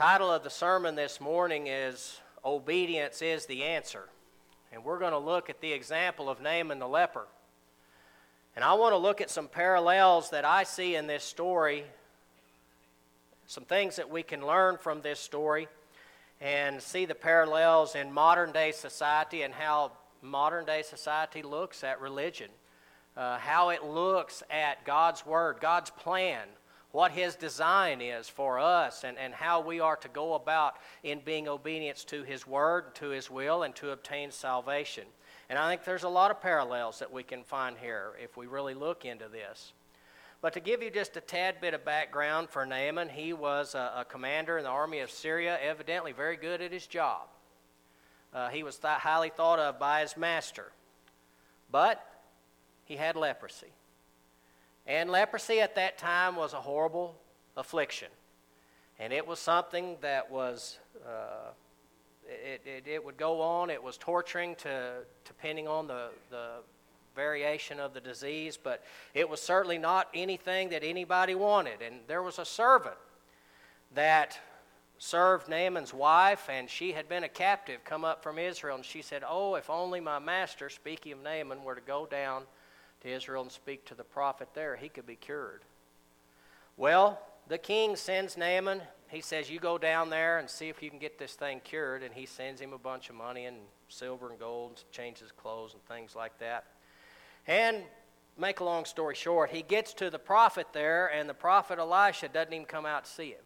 Title of the sermon this morning is Obedience is the Answer. And we're going to look at the example of Naaman the leper. And I want to look at some parallels that I see in this story, some things that we can learn from this story, and see the parallels in modern day society and how modern day society looks at religion, uh, how it looks at God's Word, God's plan, what His design is for us, and, and how we are to go about in being obedience to His Word, to His will, and to obtain salvation. And I think there's a lot of parallels that we can find here if we really look into this. But to give you just a tad bit of background for Naaman, he was a, a commander in the army of Syria, evidently very good at his job. Uh, he was th- highly thought of by his master. But he had leprosy. And leprosy at that time was a horrible affliction. And it was something that was, uh, it, it, it, would go on. It was torturing to, depending on the, the variation of the disease, but it was certainly not anything that anybody wanted. And there was a servant that served Naaman's wife, and she had been a captive come up from Israel. And she said, Oh, if only my master, speaking of Naaman, were to go down to Israel and speak to the prophet there, he could be cured. Well, the king sends Naaman. He says, You go down there and see if you can get this thing cured. And he sends him a bunch of money and silver and gold, changes clothes and things like that. And make a long story short, he gets to the prophet there, and the prophet Elisha doesn't even come out to see him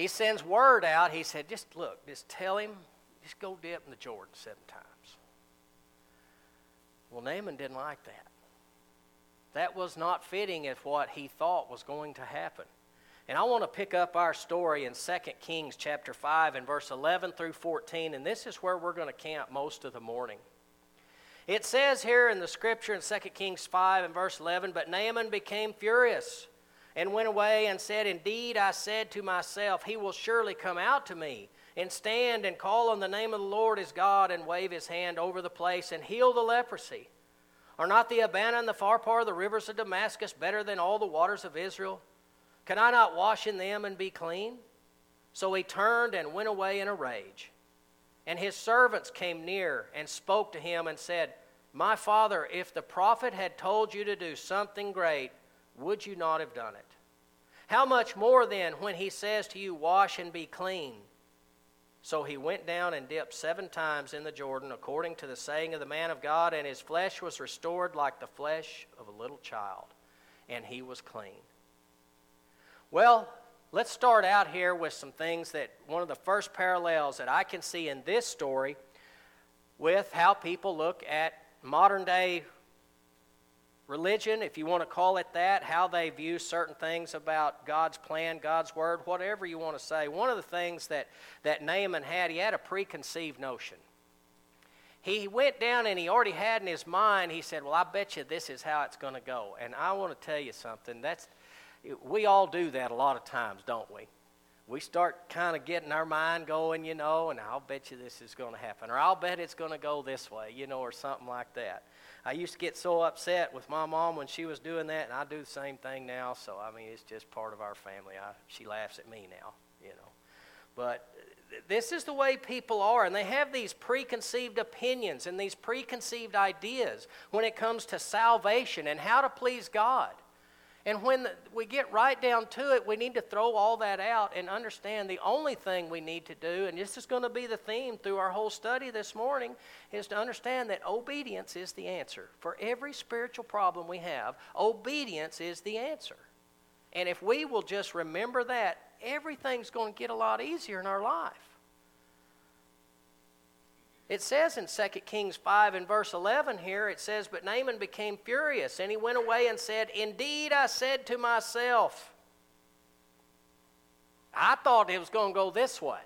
he sends word out. He said, just look, just tell him, just go dip in the Jordan seven times. Well, Naaman didn't like that. That was not fitting as what he thought was going to happen. And I want to pick up our story in 2 Kings chapter 5 and verse 11 through 14, and this is where we're going to camp most of the morning. It says here in the scripture in 2 Kings 5 and verse 11, But Naaman became furious and went away and said, Indeed, I said to myself, He will surely come out to me and stand and call on the name of the Lord his God and wave his hand over the place and heal the leprosy. Are not the Abana and the Pharpar of the rivers of Damascus better than all the waters of Israel? Can I not wash in them and be clean? So he turned and went away in a rage. And his servants came near and spoke to him and said, My father, if the prophet had told you to do something great, would you not have done it? How much more then when he says to you, Wash and be clean? So he went down and dipped seven times in the Jordan, according to the saying of the man of God, and his flesh was restored like the flesh of a little child, and he was clean. Well, let's start out here with some things that one of the first parallels that I can see in this story with how people look at modern day religion, if you want to call it that, how they view certain things about God's plan, God's word, whatever you want to say. One of the things that, that Naaman had, he had a preconceived notion. He went down and he already had in his mind, he said, Well, I bet you this is how it's going to go. And I want to tell you something. That's, we all do that a lot of times, don't we? We start kind of getting our mind going, you know, and I'll bet you this is going to happen. Or I'll bet it's going to go this way, you know, or something like that. I used to get so upset with my mom when she was doing that, and I do the same thing now. So I mean, it's just part of our family. I, she laughs at me now, you know. But this is the way people are, and they have these preconceived opinions and these preconceived ideas when it comes to salvation and how to please God. And when we get right down to it, we need to throw all that out and understand the only thing we need to do, and this is going to be the theme through our whole study this morning, is to understand that obedience is the answer. For every spiritual problem we have, obedience is the answer. And if we will just remember that, everything's going to get a lot easier in our life. It says in 2 Kings 5 and verse 11 here, it says, But Naaman became furious, and he went away and said, Indeed, I said to myself, I thought it was going to go this way.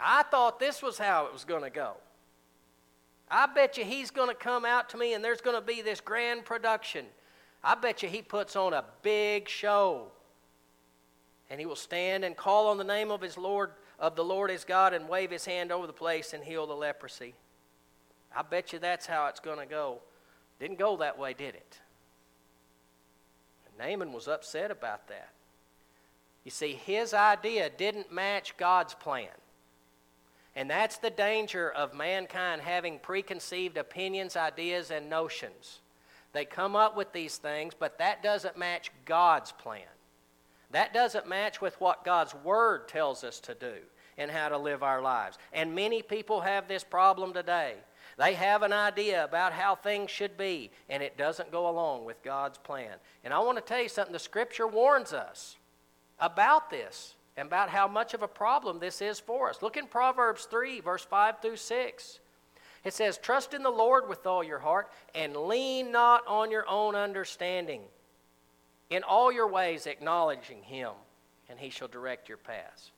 I thought this was how it was going to go. I bet you he's going to come out to me and there's going to be this grand production. I bet you he puts on a big show. And he will stand and call on the name of his Lord of the Lord his God and wave his hand over the place and heal the leprosy. I bet you that's how it's going to go. Didn't go that way, did it? And Naaman was upset about that. You see, his idea didn't match God's plan. And that's the danger of mankind having preconceived opinions, ideas, and notions. They come up with these things, but that doesn't match God's plan. That doesn't match with what God's Word tells us to do and how to live our lives. And many people have this problem today. They have an idea about how things should be, and it doesn't go along with God's plan. And I want to tell you something the Scripture warns us about this and about how much of a problem this is for us. Look in Proverbs 3, verse 5 through 6. It says, Trust in the Lord with all your heart and lean not on your own understanding. In all your ways, acknowledging Him, and He shall direct your paths.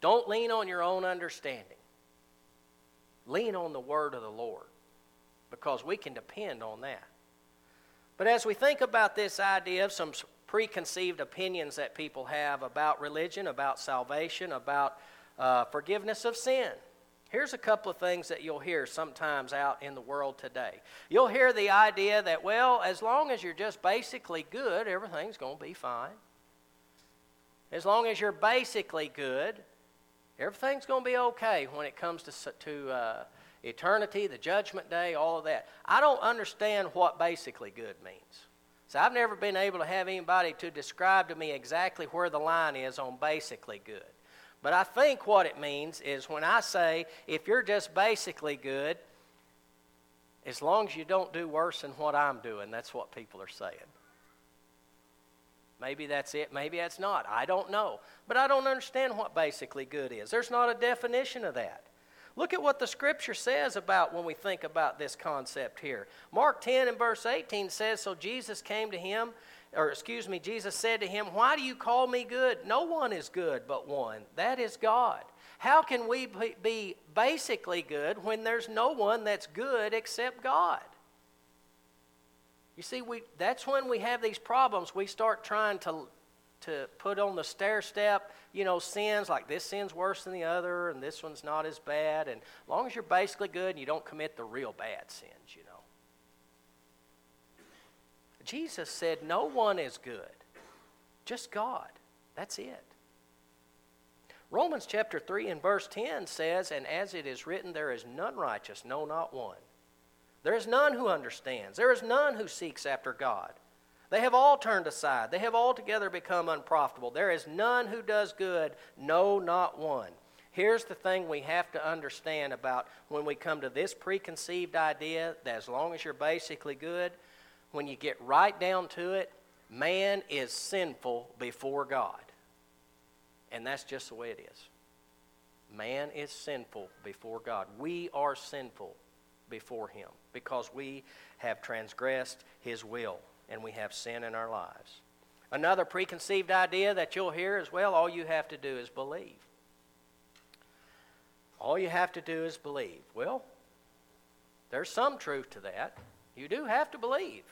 Don't lean on your own understanding. Lean on the word of the Lord because we can depend on that. But as we think about this idea of some preconceived opinions that people have about religion, about salvation, about uh, forgiveness of sin. Here's a couple of things that you'll hear sometimes out in the world today. You'll hear the idea that, well, as long as you're just basically good, everything's going to be fine. As long as you're basically good, everything's going to be okay when it comes to, to uh, eternity, the judgment day, all of that. I don't understand what basically good means. So I've never been able to have anybody to describe to me exactly where the line is on basically good. But I think what it means is when I say if you're just basically good, as long as you don't do worse than what I'm doing, that's what people are saying. Maybe that's it, maybe that's not. I don't know. But I don't understand what basically good is. There's not a definition of that. Look at what the scripture says about when we think about this concept here. Mark 10 and verse 18 says, So Jesus came to him, or excuse me, Jesus said to him, Why do you call me good? No one is good but one, that is God. How can we be basically good when there's no one that's good except God? You see, we, that's when we have these problems. We start trying to to put on the stair step, you know, sins like this sin's worse than the other and this one's not as bad. And as long as you're basically good and you don't commit the real bad sins, you know. Jesus said, No one is good, just God. That's it. Romans chapter 3 and verse 10 says, And as it is written, there is none righteous, no, not one. There is none who understands, there is none who seeks after God. They have all turned aside. They have altogether become unprofitable. There is none who does good, no, not one. Here's the thing we have to understand about when we come to this preconceived idea that as long as you're basically good, when you get right down to it, man is sinful before God. And that's just the way it is. Man is sinful before God. We are sinful before Him because we have transgressed His will and we have sin in our lives. Another preconceived idea that you'll hear is well, all you have to do is believe. All you have to do is believe. Well, there's some truth to that. You do have to believe.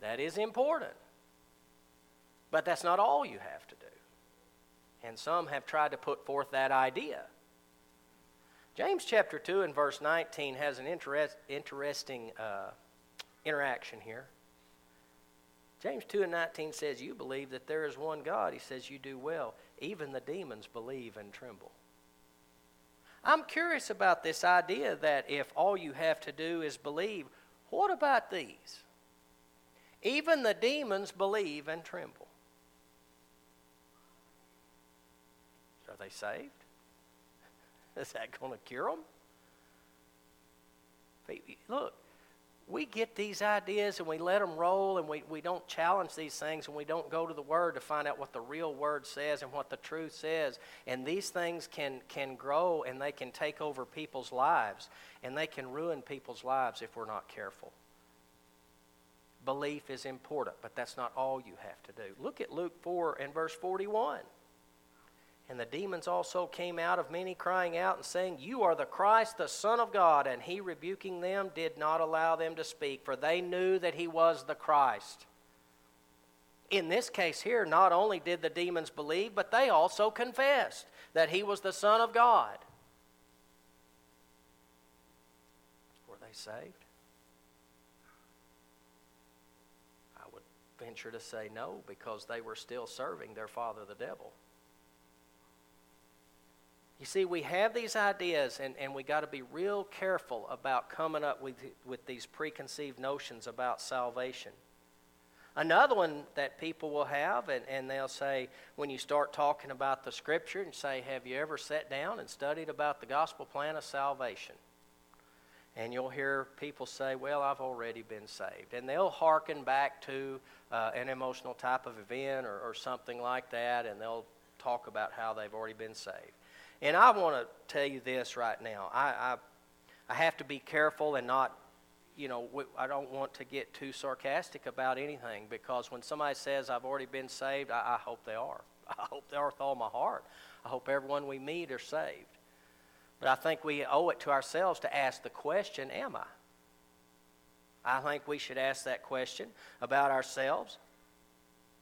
That is important. But that's not all you have to do. And some have tried to put forth that idea. James chapter 2 and verse 19 has an interest, interesting uh, interaction here. James 2 and 19 says, You believe that there is one God. He says, You do well. Even the demons believe and tremble. I'm curious about this idea that if all you have to do is believe, what about these? Even the demons believe and tremble. Are they saved? Is that going to cure them? Look, we get these ideas and we let them roll and we, we don't challenge these things and we don't go to the Word to find out what the real Word says and what the truth says. And these things can, can grow and they can take over people's lives and they can ruin people's lives if we're not careful. Belief is important, but that's not all you have to do. Look at Luke 4 and verse 41. And the demons also came out of many, crying out and saying, You are the Christ, the Son of God. And he, rebuking them, did not allow them to speak, for they knew that he was the Christ. In this case here, not only did the demons believe, but they also confessed that he was the Son of God. Were they saved? I would to say no because they were still serving their father, the devil. You see, we have these ideas, and, and we got to be real careful about coming up with, with these preconceived notions about salvation. Another one that people will have, and, and they'll say, when you start talking about the scripture, and say, Have you ever sat down and studied about the gospel plan of salvation? And you'll hear people say, Well, I've already been saved. And they'll hearken back to uh, an emotional type of event or, or something like that, and they'll talk about how they've already been saved. And I want to tell you this right now. I, I, I have to be careful and not, you know, I don't want to get too sarcastic about anything because when somebody says I've already been saved, I, I hope they are. I hope they are with all my heart. I hope everyone we meet are saved. But I think we owe it to ourselves to ask the question, Am I? I think we should ask that question about ourselves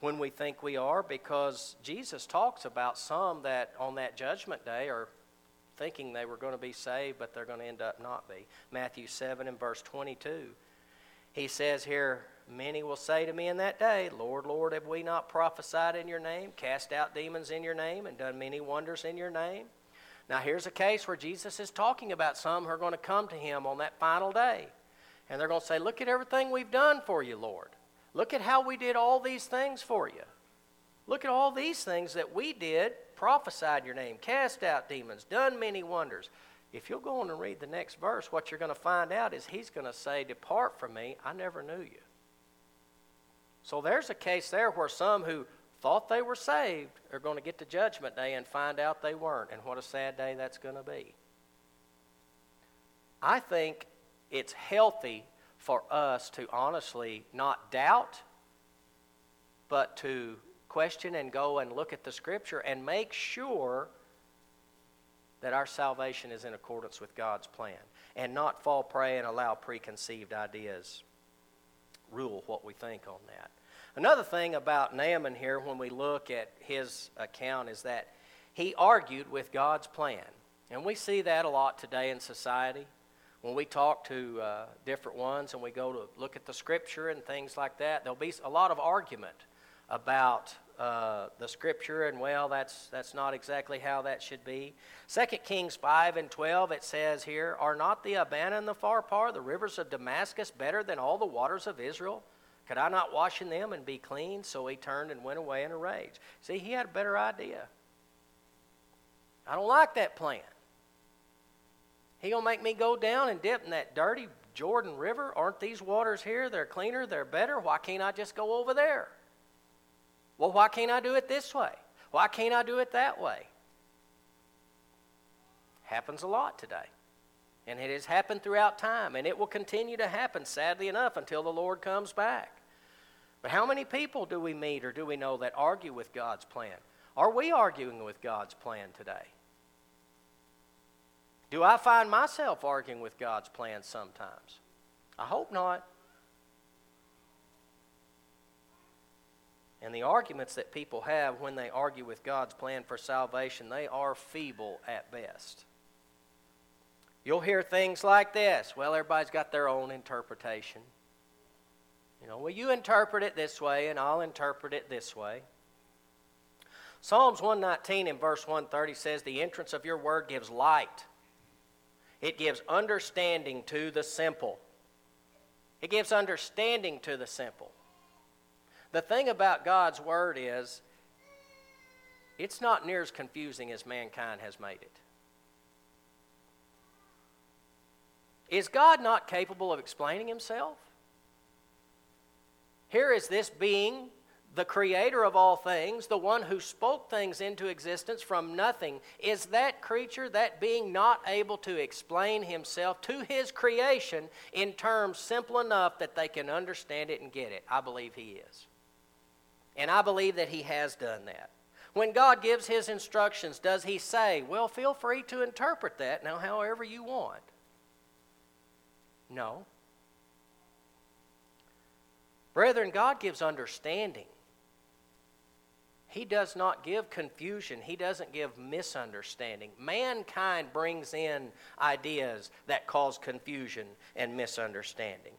when we think we are because Jesus talks about some that on that judgment day are thinking they were going to be saved, but they're going to end up not be. Matthew 7 and verse 22. He says here, Many will say to me in that day, Lord, Lord, have we not prophesied in your name, cast out demons in your name, and done many wonders in your name? Now, here's a case where Jesus is talking about some who are going to come to him on that final day. And they're going to say, Look at everything we've done for you, Lord. Look at how we did all these things for you. Look at all these things that we did prophesied your name, cast out demons, done many wonders. If you'll go on and read the next verse, what you're going to find out is he's going to say, Depart from me, I never knew you. So there's a case there where some who thought they were saved are going to get to Judgment Day and find out they weren't. And what a sad day that's going to be. I think it's healthy for us to honestly not doubt, but to question and go and look at the Scripture and make sure that our salvation is in accordance with God's plan and not fall prey and allow preconceived ideas rule what we think on that. Another thing about Naaman here, when we look at his account, is that he argued with God's plan. And we see that a lot today in society. When we talk to uh, different ones and we go to look at the scripture and things like that, there'll be a lot of argument about uh, the scripture and well that's that's not exactly how that should be. 2 kings 5 and 12 it says here are not the abana and the pharpar the rivers of damascus better than all the waters of israel could i not wash in them and be clean so he turned and went away in a rage see he had a better idea i don't like that plan he gonna make me go down and dip in that dirty Jordan River? Aren't these waters here? They're cleaner, they're better. Why can't I just go over there? Well, why can't I do it this way? Why can't I do it that way? Happens a lot today. And it has happened throughout time, and it will continue to happen, sadly enough, until the Lord comes back. But how many people do we meet or do we know that argue with God's plan? Are we arguing with God's plan today? Do I find myself arguing with God's plan sometimes? I hope not. And the arguments that people have when they argue with God's plan for salvation, they are feeble at best. You'll hear things like this. Well, everybody's got their own interpretation. You know, well, you interpret it this way, and I'll interpret it this way. Psalms 119 and verse 130 says, The entrance of your word gives light it gives understanding to the simple. It gives understanding to the simple. The thing about God's Word is, it's not near as confusing as mankind has made it. Is God not capable of explaining Himself? Here is this being the creator of all things, the one who spoke things into existence from nothing, is that creature, that being, not able to explain himself to his creation in terms simple enough that they can understand it and get it? I believe he is. And I believe that he has done that. When God gives his instructions, does he say, Well, feel free to interpret that now however you want? No. Brethren, God gives understanding. He does not give confusion. He doesn't give misunderstanding. Mankind brings in ideas that cause confusion and misunderstanding.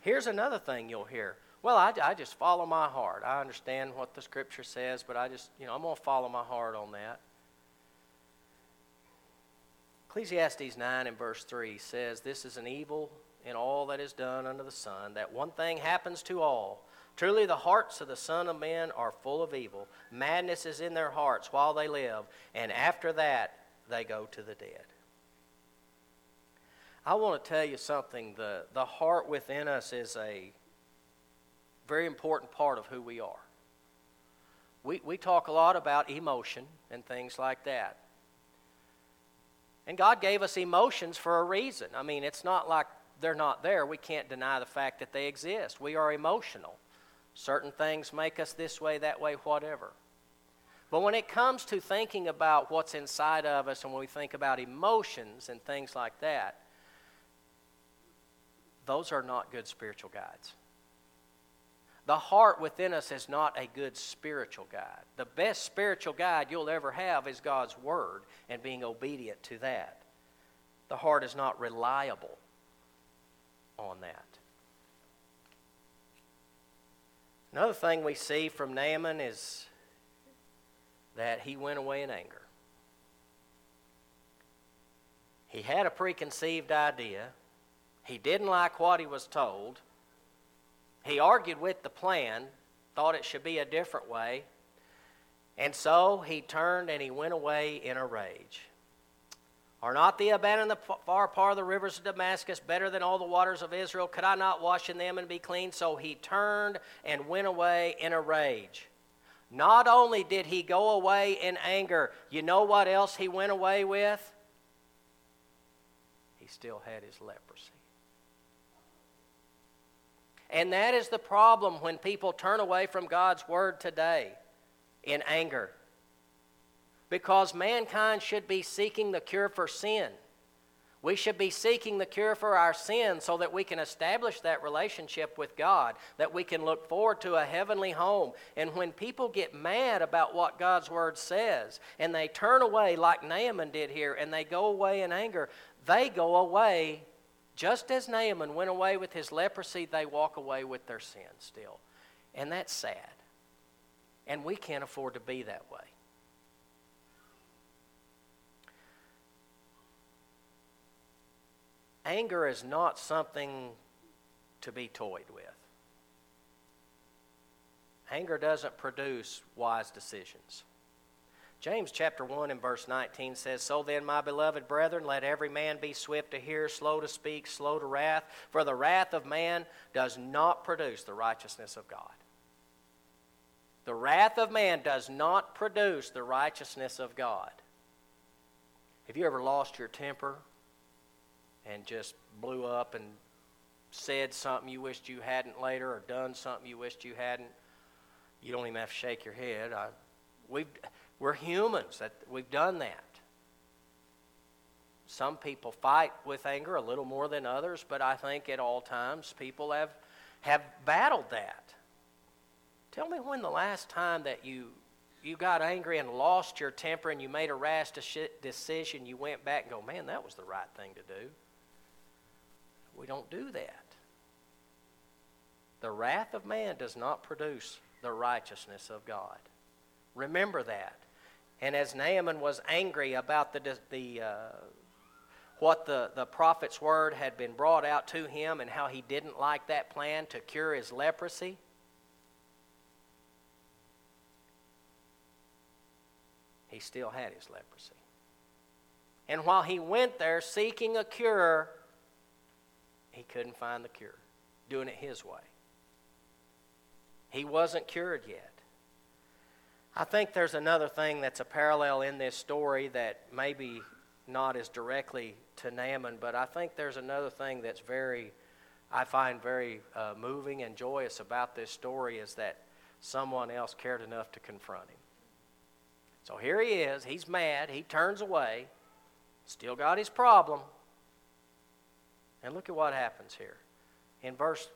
Here's another thing you'll hear Well, I, I just follow my heart. I understand what the scripture says, but I just, you know, I'm going to follow my heart on that. Ecclesiastes 9 and verse 3 says, This is an evil in all that is done under the sun, that one thing happens to all. Truly, the hearts of the Son of Men are full of evil. Madness is in their hearts while they live, and after that, they go to the dead. I want to tell you something. The, the heart within us is a very important part of who we are. We, we talk a lot about emotion and things like that. And God gave us emotions for a reason. I mean, it's not like they're not there. We can't deny the fact that they exist. We are emotional. Certain things make us this way, that way, whatever. But when it comes to thinking about what's inside of us and when we think about emotions and things like that, those are not good spiritual guides. The heart within us is not a good spiritual guide. The best spiritual guide you'll ever have is God's Word and being obedient to that. The heart is not reliable on that. Another thing we see from Naaman is that he went away in anger. He had a preconceived idea. He didn't like what he was told. He argued with the plan, thought it should be a different way, and so he turned and he went away in a rage. Are not the Abana and the Pharpar of the rivers of Damascus better than all the waters of Israel? Could I not wash in them and be clean? So he turned and went away in a rage. Not only did he go away in anger, you know what else he went away with? He still had his leprosy. And that is the problem when people turn away from God's word today in anger. Because mankind should be seeking the cure for sin. We should be seeking the cure for our sin so that we can establish that relationship with God, that we can look forward to a heavenly home. And when people get mad about what God's Word says and they turn away, like Naaman did here, and they go away in anger, they go away just as Naaman went away with his leprosy, they walk away with their sin still. And that's sad. And we can't afford to be that way. Anger is not something to be toyed with. Anger doesn't produce wise decisions. James chapter 1 and verse 19 says, So then, my beloved brethren, let every man be swift to hear, slow to speak, slow to wrath, for the wrath of man does not produce the righteousness of God. The wrath of man does not produce the righteousness of God. Have you ever lost your temper and just blew up and said something you wished you hadn't later or done something you wished you hadn't? You don't even have to shake your head. I, we've we're humans, that we've done that. Some people fight with anger a little more than others, but I think at all times people have, have battled that. Tell me when the last time that you, you got angry and lost your temper and you made a rash decision, you went back and go, man, that was the right thing to do. We don't do that. The wrath of man does not produce the righteousness of God. Remember that. And as Naaman was angry about the, the, uh, what the, the prophet's word had been brought out to him and how he didn't like that plan to cure his leprosy, he still had his leprosy. And while he went there seeking a cure, he couldn't find the cure, doing it his way. He wasn't cured yet. I think there's another thing that's a parallel in this story that maybe not as directly to Naaman, but I think there's another thing that's very, I find very uh, moving and joyous about this story is that someone else cared enough to confront him. So here he is. He's mad. He turns away. Still got his problem. And look at what happens here. In verse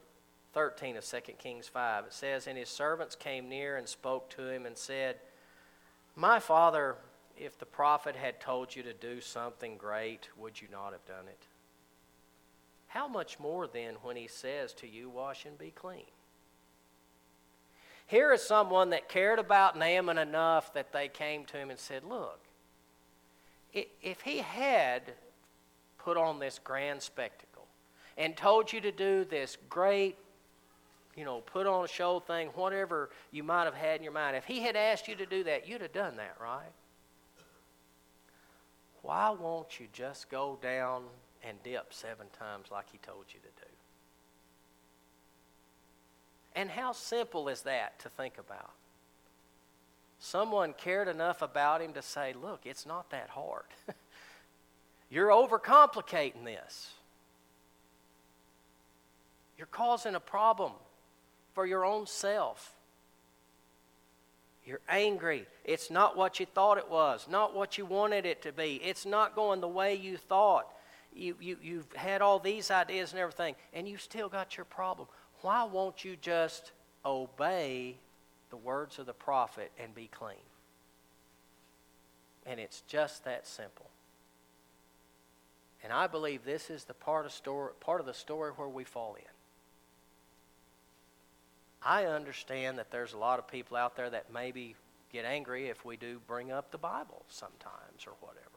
13 of 2 Kings 5. It says, And his servants came near and spoke to him and said, My father, if the prophet had told you to do something great, would you not have done it? How much more then when he says to you, Wash and be clean? Here is someone that cared about Naaman enough that they came to him and said, Look, if he had put on this grand spectacle and told you to do this great, you know, put on a show thing, whatever you might have had in your mind, if he had asked you to do that, you'd have done that, right? Why won't you just go down and dip seven times like he told you to do? And how simple is that to think about? Someone cared enough about him to say, Look, it's not that hard. You're overcomplicating this. You're causing a problem for your own self. You're angry. It's not what you thought it was, not what you wanted it to be. It's not going the way you thought. You, you, you've had all these ideas and everything, and you still got your problem. Why won't you just obey the words of the prophet and be clean? And it's just that simple. And I believe this is the part of, story, part of the story where we fall in. I understand that there's a lot of people out there that maybe get angry if we do bring up the Bible sometimes or whatever.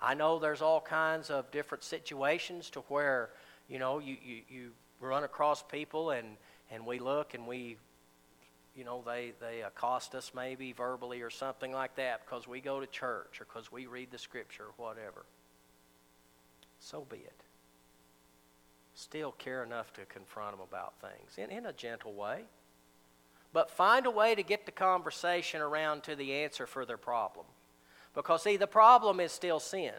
I know there's all kinds of different situations to where, you know, you, you, you run across people and, and we look and we, you know, they, they accost us maybe verbally or something like that because we go to church or because we read the scripture or whatever. So be it. Still care enough to confront them about things in, in a gentle way. But find a way to get the conversation around to the answer for their problem. Because, see, the problem is still sin.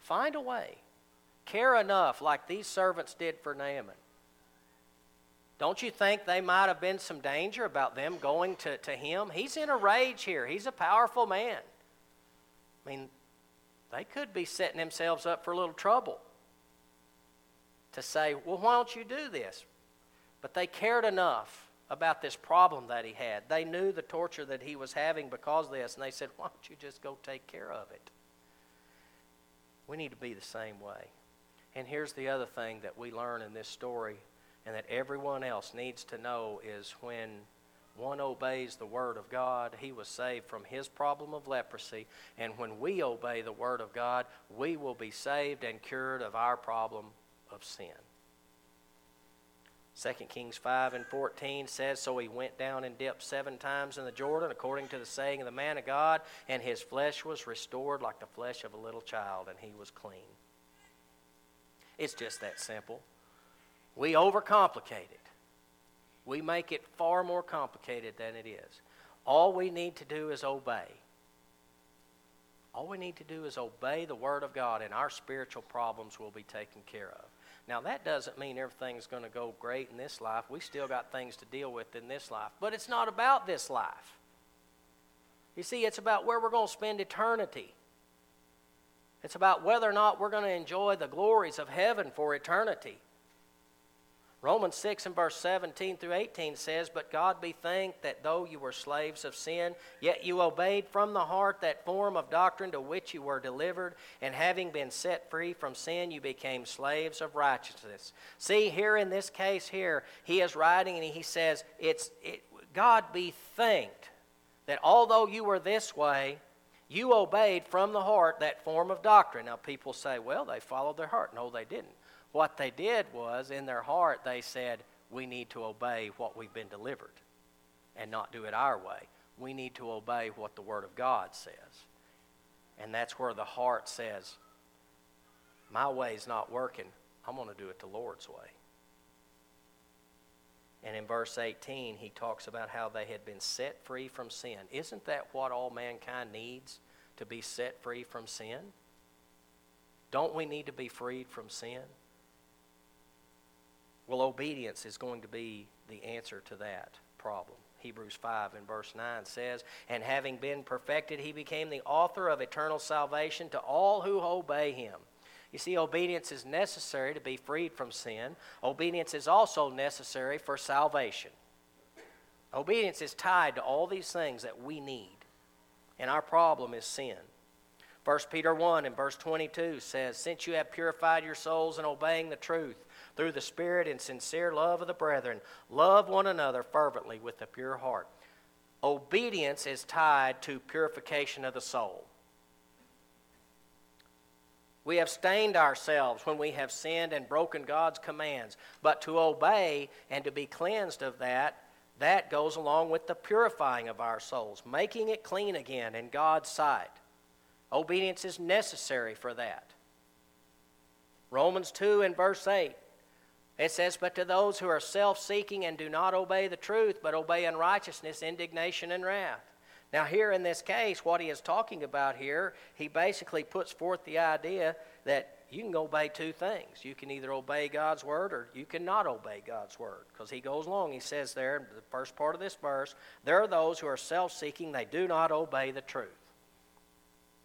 Find a way. Care enough, like these servants did for Naaman. Don't you think they might have been some danger about them going to, to him? He's in a rage here. He's a powerful man. I mean, they could be setting themselves up for a little trouble to say, well, why don't you do this? But they cared enough about this problem that he had. They knew the torture that he was having because of this, and they said, Why don't you just go take care of it? We need to be the same way. And here's the other thing that we learn in this story, and that everyone else needs to know is when one obeys the Word of God, he was saved from his problem of leprosy. And when we obey the Word of God, we will be saved and cured of our problem of sin. 2 Kings 5 and 14 says, So he went down and dipped seven times in the Jordan, according to the saying of the man of God, and his flesh was restored like the flesh of a little child, and he was clean. It's just that simple. We overcomplicate it, we make it far more complicated than it is. All we need to do is obey. All we need to do is obey the Word of God, and our spiritual problems will be taken care of. Now, that doesn't mean everything's going to go great in this life. We still got things to deal with in this life. But it's not about this life. You see, it's about where we're going to spend eternity. It's about whether or not we're going to enjoy the glories of heaven for eternity. Romans 6 and verse 17 through 18 says, But God be thanked that though you were slaves of sin, yet you obeyed from the heart that form of doctrine to which you were delivered, and having been set free from sin, you became slaves of righteousness. See, here in this case here, he is writing and he says, it's, it, God be thanked that although you were this way, you obeyed from the heart that form of doctrine. Now, people say, well, they followed their heart. No, they didn't. What they did was, in their heart, they said, We need to obey what we've been delivered and not do it our way. We need to obey what the Word of God says. And that's where the heart says, My way's not working. I'm going to do it the Lord's way. And in verse 18, he talks about how they had been set free from sin. Isn't that what all mankind needs to be set free from sin? Don't we need to be freed from sin? Well, obedience is going to be the answer to that problem. Hebrews 5 and verse 9 says, And having been perfected, he became the author of eternal salvation to all who obey him. You see, obedience is necessary to be freed from sin. Obedience is also necessary for salvation. Obedience is tied to all these things that we need. And our problem is sin. 1 Peter 1 and verse 22 says, Since you have purified your souls in obeying the truth, through the Spirit and sincere love of the brethren. Love one another fervently with a pure heart. Obedience is tied to purification of the soul. We have stained ourselves when we have sinned and broken God's commands. But to obey and to be cleansed of that, that goes along with the purifying of our souls, making it clean again in God's sight. Obedience is necessary for that. Romans 2 and verse 8. It says, But to those who are self seeking and do not obey the truth, but obey unrighteousness, indignation, and wrath. Now, here in this case, what he is talking about here, he basically puts forth the idea that you can obey two things. You can either obey God's word or you cannot obey God's word. Because he goes along, he says there, in the first part of this verse, there are those who are self seeking, they do not obey the truth.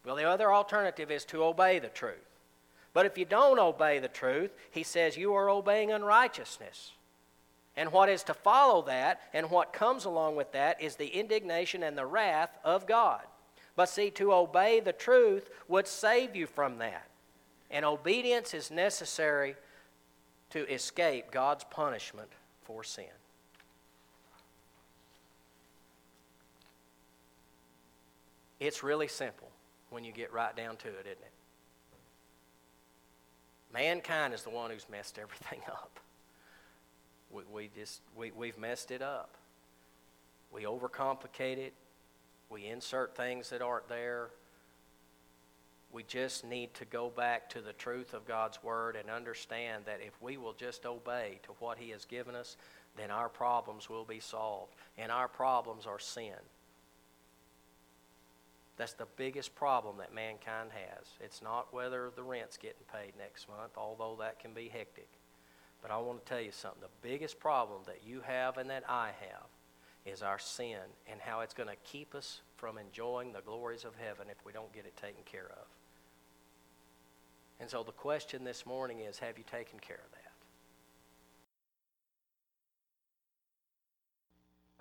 Well, the other alternative is to obey the truth. But if you don't obey the truth, he says you are obeying unrighteousness. And what is to follow that and what comes along with that is the indignation and the wrath of God. But see, to obey the truth would save you from that. And obedience is necessary to escape God's punishment for sin. It's really simple when you get right down to it, isn't it? Mankind is the one who's messed everything up. We, we just, we, we've messed it up. We overcomplicate it. We insert things that aren't there. We just need to go back to the truth of God's Word and understand that if we will just obey to what He has given us, then our problems will be solved. And our problems are sin. That's the biggest problem that mankind has. It's not whether the rent's getting paid next month, although that can be hectic. But I want to tell you something. The biggest problem that you have and that I have is our sin and how it's going to keep us from enjoying the glories of heaven if we don't get it taken care of. And so the question this morning is have you taken care of that?